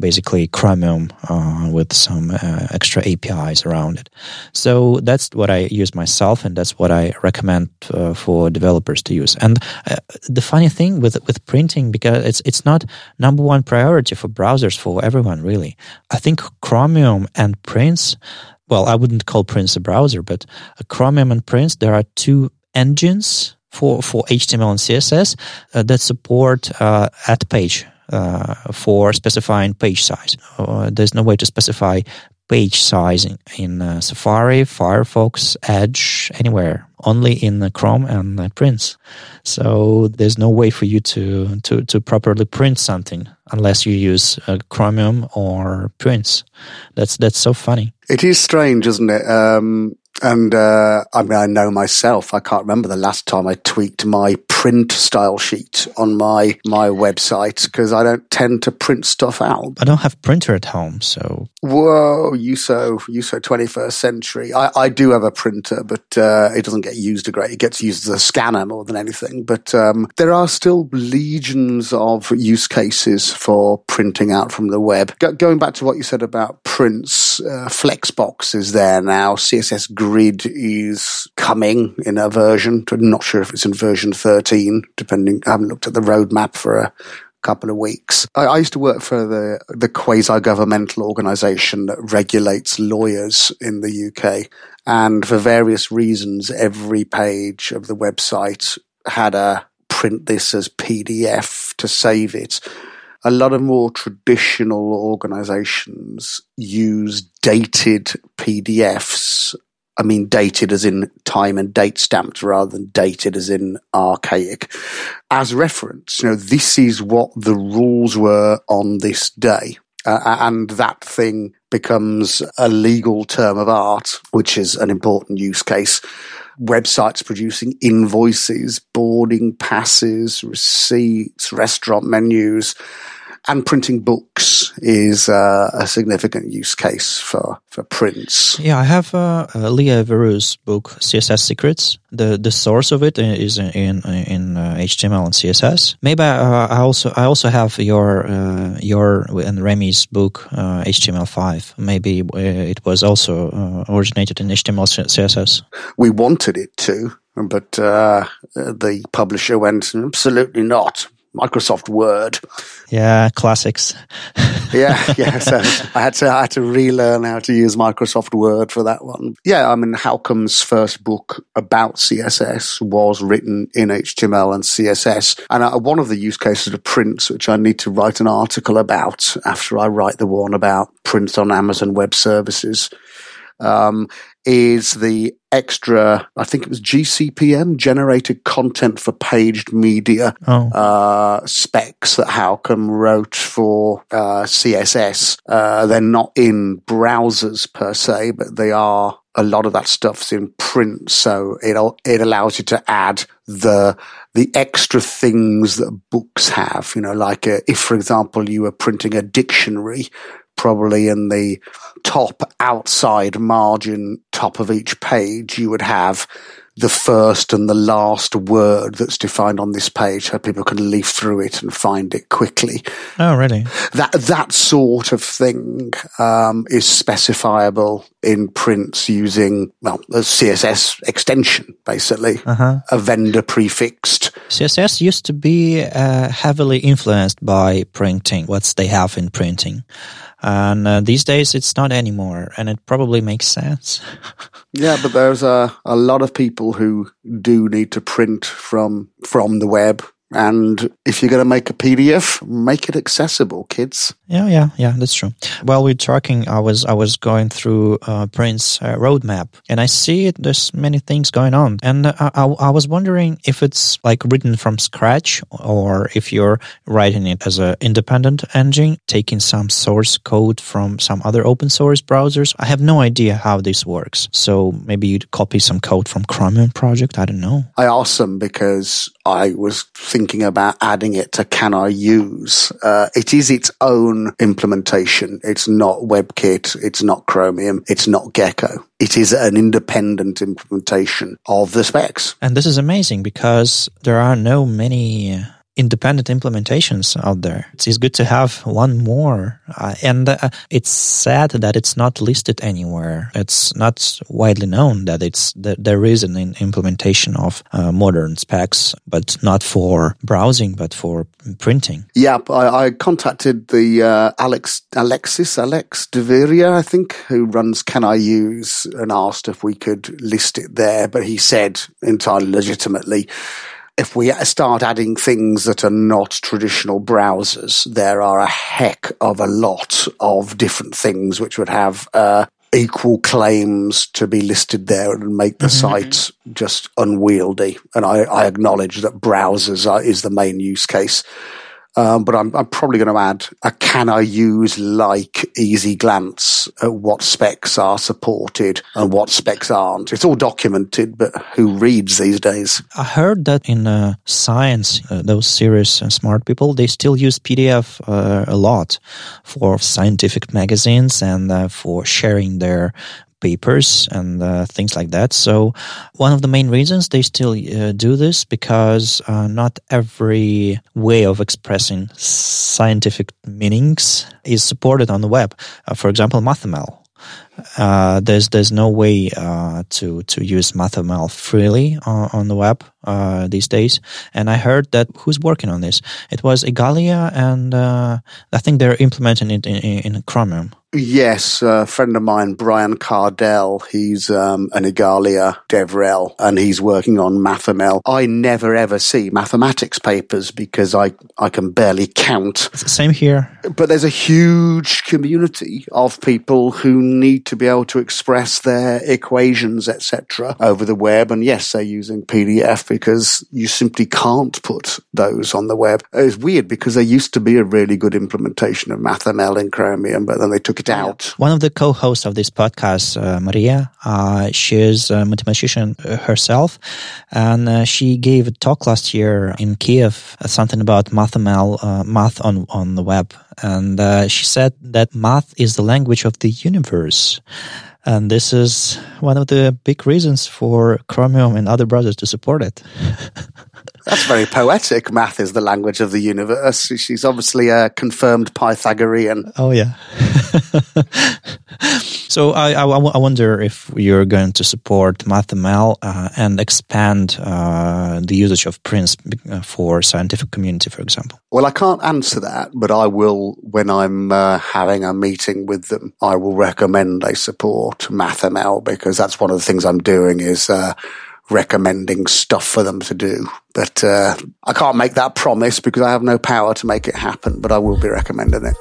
basically Chromium uh, with some uh, extra APIs around it. So that's what I use myself, and that's what I recommend uh, for developers to use. And uh, the funny thing with with printing, because it's it's not number one priority for browsers for everyone really. I think Chromium and Prince well, I wouldn't call Prince a browser, but Chromium and Prince, there are two engines for, for HTML and CSS uh, that support uh, at page uh, for specifying page size. Uh, there's no way to specify page size in, in uh, Safari, Firefox, Edge, anywhere. Only in Chrome and Prince. So there's no way for you to, to, to properly print something unless you use Chromium or Prince. That's that's so funny. It is strange, isn't it? Um, and uh, I mean, I know myself. I can't remember the last time I tweaked my print style sheet on my my website because I don't tend to print stuff out. I don't have printer at home, so whoa, you so you so twenty first century. I, I do have a printer, but uh, it doesn't get used a great. It gets used as a scanner more than anything. But um, there are still legions of use cases for printing out from the web. Go- going back to what you said about Prince, uh, Flexbox is there now. CSS Grid is coming in a version. I'm not sure if it's in version 13, depending. I haven't looked at the roadmap for a couple of weeks. I, I used to work for the, the quasi governmental organization that regulates lawyers in the UK. And for various reasons, every page of the website had a print this as PDF to save it a lot of more traditional organizations use dated PDFs I mean dated as in time and date stamped rather than dated as in archaic as reference. You know, this is what the rules were on this day. Uh, and that thing becomes a legal term of art, which is an important use case. Websites producing invoices, boarding passes, receipts, restaurant menus, and printing books is uh, a significant use case for, for Prince. Yeah, I have uh, uh, Lea Verou's book CSS Secrets. The the source of it is in in, in uh, HTML and CSS. Maybe uh, I also I also have your uh, your and Remy's book HTML5. Maybe it was also originated in HTML CSS. We wanted it to, but the publisher went absolutely not Microsoft Word. Yeah, classics. yeah, yeah. So I had to I had to relearn how to use Microsoft Word for that one. Yeah, I mean, Håkon's first book about CSS was written in HTML and CSS, and uh, one of the use cases of Prince, which I need to write an article about after I write the one about Prince on Amazon Web Services. Um, is the extra, I think it was GCPM, generated content for paged media Oh, uh, specs that Håkon wrote for uh, CSS. Uh, they're not in browsers per se, but they are. A lot of that stuff's in print, so it it allows you to add the the extra things that books have. You know, like uh if, for example, you were printing a dictionary, probably in the top outside margin top of each page, you would have the first and the last word that's defined on this page so people can leaf through it and find it quickly. oh, really? That, that sort of thing, um, is specifiable in Prince using, well, a CSS extension, basically. Uh huh. A vendor prefixed. CSS used to be uh, heavily influenced by printing, what they have in printing. And uh, these days it's not anymore, and it probably makes sense. Yeah, but there's a, a lot of people who do need to print from, from the web. And if you're going to make a PDF, make it accessible, kids. Yeah, yeah, yeah, that's true. While we're talking, I was I was going through uh, Prince's uh, roadmap, and I see it, there's many things going on, and uh, I, I was wondering if it's like written from scratch, or if you're writing it as an independent engine, taking some source code from some other open source browsers. I have no idea how this works. So maybe you'd copy some code from Chromium project. I don't know. I asked them because I was thinking about adding it to Can I Use. Uh, it is its own implementation. It's not WebKit. It's not Chromium. It's not Gecko. It is an independent implementation of the specs. And this is amazing because there are no many independent implementations out there. It's good to have one more. Uh, and uh, it's sad that it's not listed anywhere. It's not widely known that it's that there is an implementation of uh, modern specs, but not for browsing, but for printing. Yeah, I, I contacted the uh, Alex Alexis Alex Deveria, I think, who runs Can I Use, and asked if we could list it there. But he said entirely legitimately if we start adding things that are not traditional browsers, there are a heck of a lot of different things which would have uh, equal claims to be listed there and make the Mm-hmm. site just unwieldy. And I, I acknowledge that browsers are, is the main use case. Um, but I'm, I'm probably going to add a can I use like easy glance at what specs are supported and what specs aren't. It's all documented, but who reads these days? I heard that in uh, science, uh, those serious and smart people, they still use PDF uh, a lot for scientific magazines and uh, for sharing their papers and uh, things like that. So one of the main reasons they still uh, do this because uh, not every way of expressing scientific meanings is supported on the web. Uh, for example, MathML. Uh, there's there's no way uh, to to use MathML freely on, on the web uh, these days. And I heard that who's working on this? It was Igalia, and uh, I think they're implementing it in, in, in Chromium. Yes, a friend of mine, Brian Kardell, he's um, an Igalia DevRel and he's working on MathML. I never ever see mathematics papers because I, I can barely count. Same here. But there's a huge community of people who need to be able to express their equations, etc., over the web. And yes, they're using PDF because you simply can't put those on the web. It's weird because there used to be a really good implementation of MathML in Chromium, but then they took it out. One of the co-hosts of this podcast, uh, Maria, uh, she's a mathematician herself, and uh, she gave a talk last year in Kiev, uh, something about MathML, uh, math on on the web, and uh, she said that math is the language of the universe. And this is one of the big reasons for Chromium and other browsers to support it. That's very poetic. Math is the language of the universe. She's obviously a confirmed Pythagorean. Oh yeah. so I, I, I, wonder if you're going to support MathML uh, and expand uh, the usage of Prince for scientific community, for example. Well, I can't answer that, but I will when I'm uh, having a meeting with them. I will recommend they support MathML because that's one of the things I'm doing is uh, recommending stuff for them to do. But uh, I can't make that promise because I have no power to make it happen, but I will be recommending it.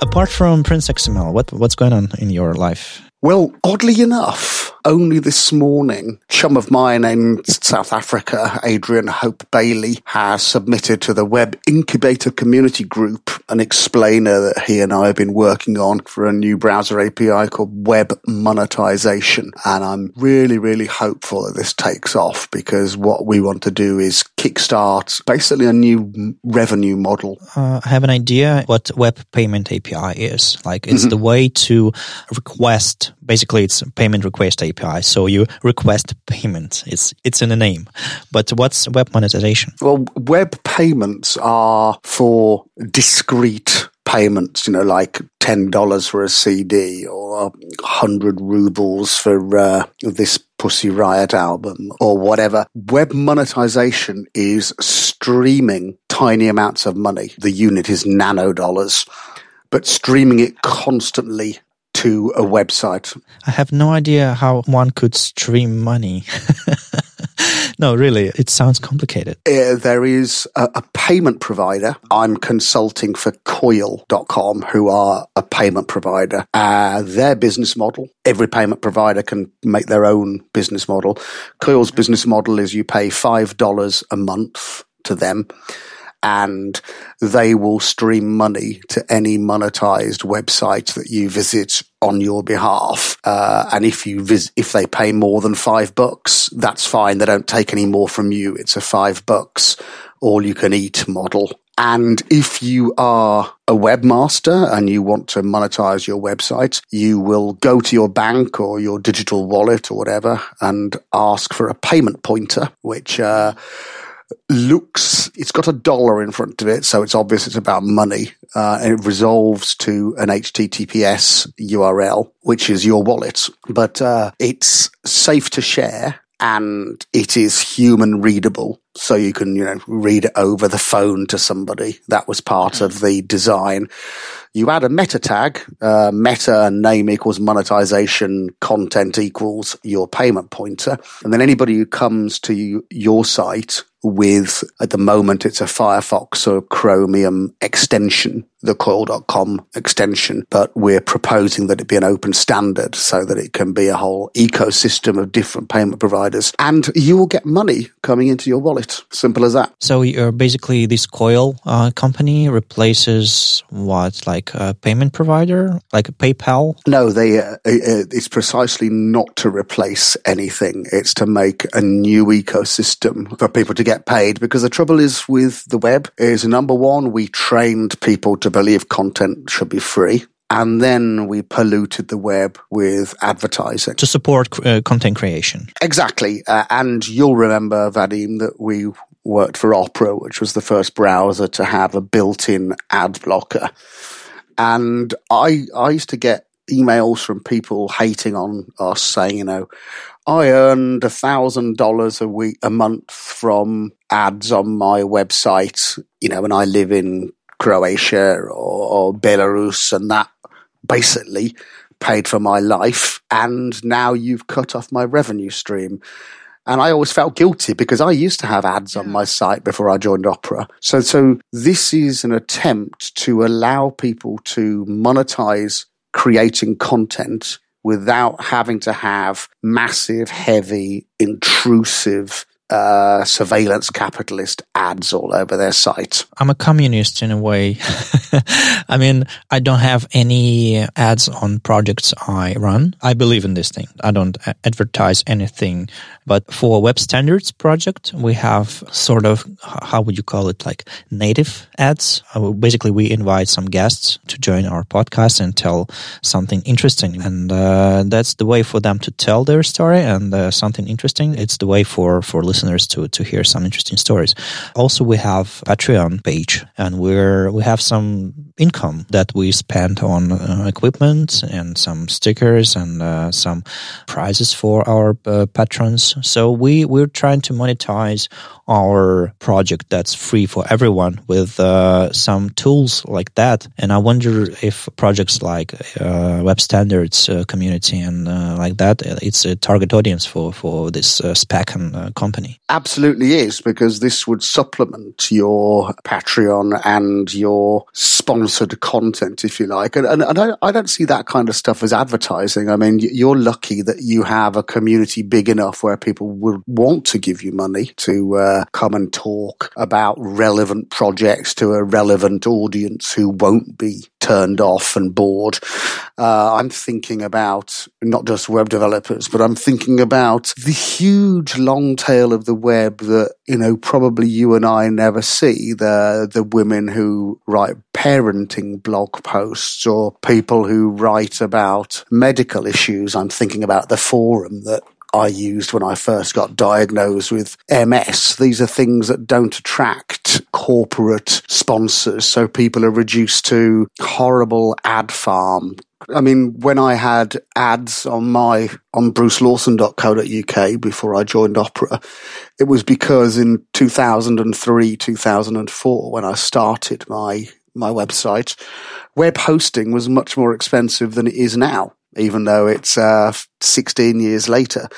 Apart from Prince XML, what what's going on in your life? Well, oddly enough, only this morning, chum of mine in South Africa, Adrian Hope Bailey, has submitted to the Web Incubator Community Group an explainer that he and I have been working on for a new browser API called Web Monetization. And I'm really, really hopeful that this takes off because what we want to do is kickstart basically a new revenue model. Uh, I have an idea what Web Payment API is. Like it's mm-hmm. the way to request basically it's payment request API. So you request payment. It's it's in the name. But what's web monetization? Well, web payments are for discrete payments, you know, like $10 for a CD or 100 rubles for uh, this Pussy Riot album or whatever. Web monetization is streaming tiny amounts of money. The unit is nano dollars, but streaming it constantly to a website. I have no idea how one could stream money. no, really, it sounds complicated. Uh, there is a, a, payment provider. I'm consulting for Coil.com, who are a payment provider. Uh, their business model, every payment provider can make their own business model. Coil's business model is you pay $5 a month to them and they will stream money to any monetized website that you visit on your behalf. Uh, and if you vis- if they pay more than five bucks, that's fine. They don't take any more from you. It's a five bucks all you can eat model. And if you are a webmaster and you want to monetize your website, you will go to your bank or your digital wallet or whatever and ask for a payment pointer, which, uh, looks it's got a dollar in front of it, so it's obvious it's about money. Uh, and it resolves to an HTTPS URL, which is your wallet, but uh, it's safe to share and it is human readable. So you can, you know, read it over the phone to somebody. That was part of the design. You add a meta tag, uh, meta name equals monetization, content equals your payment pointer. And then anybody who comes to your site with, at the moment, it's a Firefox or Chromium extension, the coil.com extension, but we're proposing that it be an open standard so that it can be a whole ecosystem of different payment providers and you will get money coming into your wallet. Simple as that. So you're basically this coil uh, company replaces what, like a payment provider, like PayPal? No, they, uh, uh, it's precisely not to replace anything. It's to make a new ecosystem for people to get paid because the trouble is with the web is number one, we trained people to believe content should be free. And then we polluted the web with advertising. To support uh, content creation. Exactly. Uh, and you'll remember, Vadim, that we worked for Opera, which was the first browser to have a built-in ad blocker. And I, I used to get emails from people hating on us saying, you know, I earned a thousand dollars a week, a month from ads on my website, you know, and I live in Croatia or, or Belarus and that basically paid for my life. And now you've cut off my revenue stream. And I always felt guilty because I used to have ads on my site before I joined Opera. So, so this is an attempt to allow people to monetize creating content without having to have massive, heavy, intrusive uh, surveillance capitalist ads all over their site. I'm a communist in a way. I mean, I don't have any ads on projects I run. I believe in this thing. I don't advertise anything. But for web standards project, we have sort of, how would you call it, like native ads. Uh, basically, we invite some guests to join our podcast and tell something interesting. And uh, that's the way for them to tell their story and uh, something interesting. It's the way for, for listeners listeners to to hear some interesting stories. Also, we have Patreon page, and we're we have some income that we spend on uh, equipment and some stickers and uh, some prizes for our uh, patrons. So we we're trying to monetize our project that's free for everyone with uh, some tools like that. And I wonder if projects like uh, web standards uh, community and like that, it's a target audience for, for this spec and company. Absolutely is because this would supplement your Patreon and your sponsor sponsored content, if you like. And, and, and I, I, don't see that kind of stuff as advertising. I mean, you're lucky that you have a community big enough where people would want to give you money to uh, come and talk about relevant projects to a relevant audience who won't be turned off and bored. Uh, I'm thinking about not just web developers, but I'm thinking about the huge long tail of the web that, you know, probably you and I never see. The, the women who write parenting blog posts or people who write about medical issues. I'm thinking about the forum that I used when I first got diagnosed with MS. These are things that don't attract corporate sponsors. So people are reduced to horrible ad farm. I mean, when I had ads on my, on brucelawson.co.uk before I joined Opera, it was because in 2003, 2004, when I started my, my website, web hosting was much more expensive than it is now even though it's uh, 16 years later.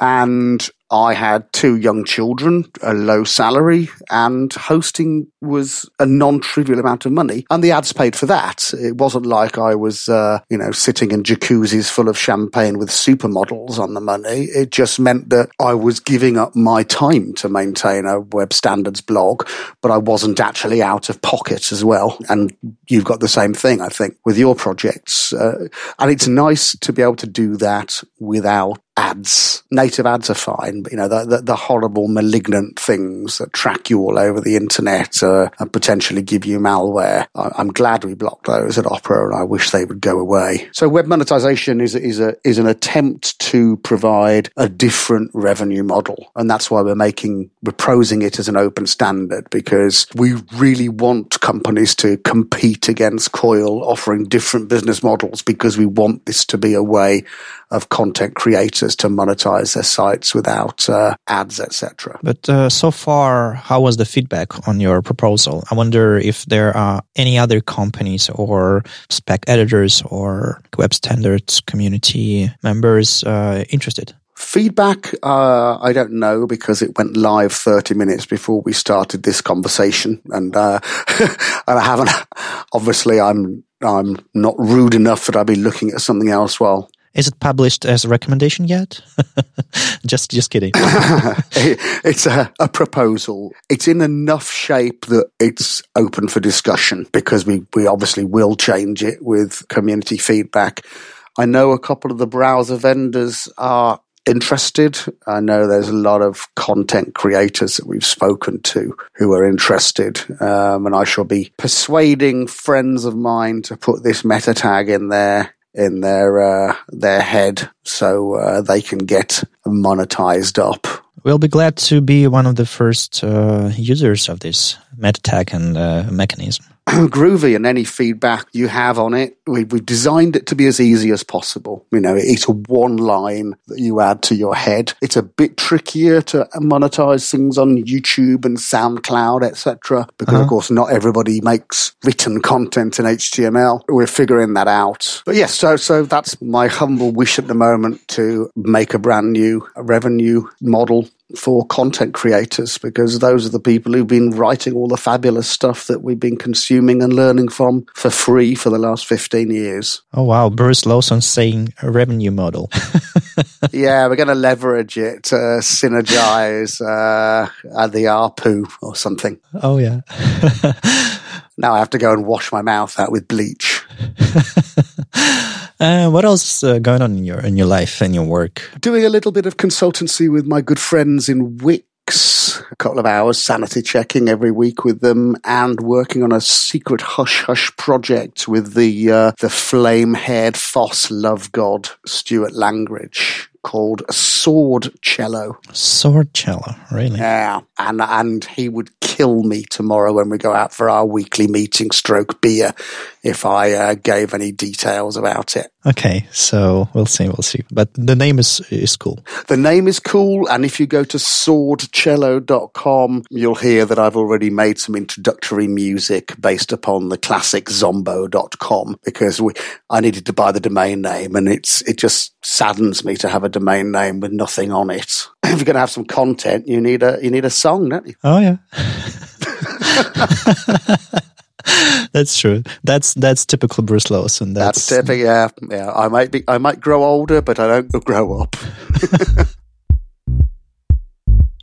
And I had two young children, a low salary, and hosting was a non-trivial amount of money. And the ads paid for that. It wasn't like I was, uh, you know, sitting in jacuzzis full of champagne with supermodels on the money. It just meant that I was giving up my time to maintain a web standards blog, but I wasn't actually out of pocket as well. And you've got the same thing, I think, with your projects. Uh, and it's nice to be able to do that without ads. Native ads are fine, but you know, the, the, the horrible malignant things that track you all over the internet uh, and potentially give you malware. I, am glad we blocked those at Opera and I wish they would go away. So web monetization is, is a, is an attempt to provide a different revenue model. And that's why we're making, we're prosing it as an open standard because we really want companies to compete against Coil offering different business models because we want this to be a way of content creators to monetize their sites without uh, ads, etc. But uh, so far, how was the feedback on your proposal? I wonder if there are any other companies or spec editors or web standards community members uh, interested. Feedback, uh, I don't know because it went live 30 minutes before we started this conversation. And, uh, and I haven't, obviously I'm, I'm not rude enough that I'd be looking at something else while is it published as a recommendation yet? just, just kidding. it's a, a, proposal. It's in enough shape that it's open for discussion because we, we obviously will change it with community feedback. I know a couple of the browser vendors are interested. I know there's a lot of content creators that we've spoken to who are interested. Um, and I shall be persuading friends of mine to put this meta tag in there in their uh, their head, so uh, they can get monetized up. We'll be glad to be one of the first uh, users of this meta tag and uh, mechanism. groovy and any feedback you have on it. We, have designed it to be as easy as possible. You know, it's a one line that you add to your head. It's a bit trickier to monetize things on YouTube and SoundCloud, etc. Because uh-huh. of course, not everybody makes written content in HTML. We're figuring that out. But yes, so, so that's my humble wish at the moment to make a brand new revenue model for content creators because those are the people who've been writing all the fabulous stuff that we've been consuming and learning from for free for the last 15 years. Oh, wow. Bruce Lawson saying a revenue model. yeah, we're going to leverage it to synergize uh, at the ARPU or something. Oh, yeah. now I have to go and wash my mouth out with bleach. Uh, what else uh, going on in your in your life and your work? Doing a little bit of consultancy with my good friends in Wix. A couple of hours sanity checking every week with them, and working on a secret hush hush project with the uh, the flame haired Foss love god Stuart Langridge called Sword Cello. Swordcello, really? Yeah, and and he would kill me tomorrow when we go out for our weekly meeting, stroke beer, if I uh, gave any details about it. Okay, so we'll see, we'll see. But the name is is cool. The name is cool, and if you go to swordcello.com, you'll hear that I've already made some introductory music based upon the classic zombo.com because we I needed to buy the domain name, and it's it just saddens me to have a domain name with nothing on it. if you're going to have some content, you need a you need a song, don't you? Oh yeah. that's true. That's that's typical Bruce Lawson. That's, that's typical. Yeah, yeah. I might be. I might grow older, but I don't grow up.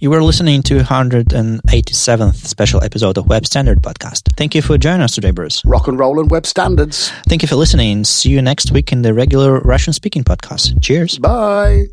You were listening to 187th special episode of Web Standard Podcast. Thank you for joining us today, Bruce. Rock and roll and web standards. Thank you for listening. See you next week in the regular Russian speaking podcast. Cheers. Bye.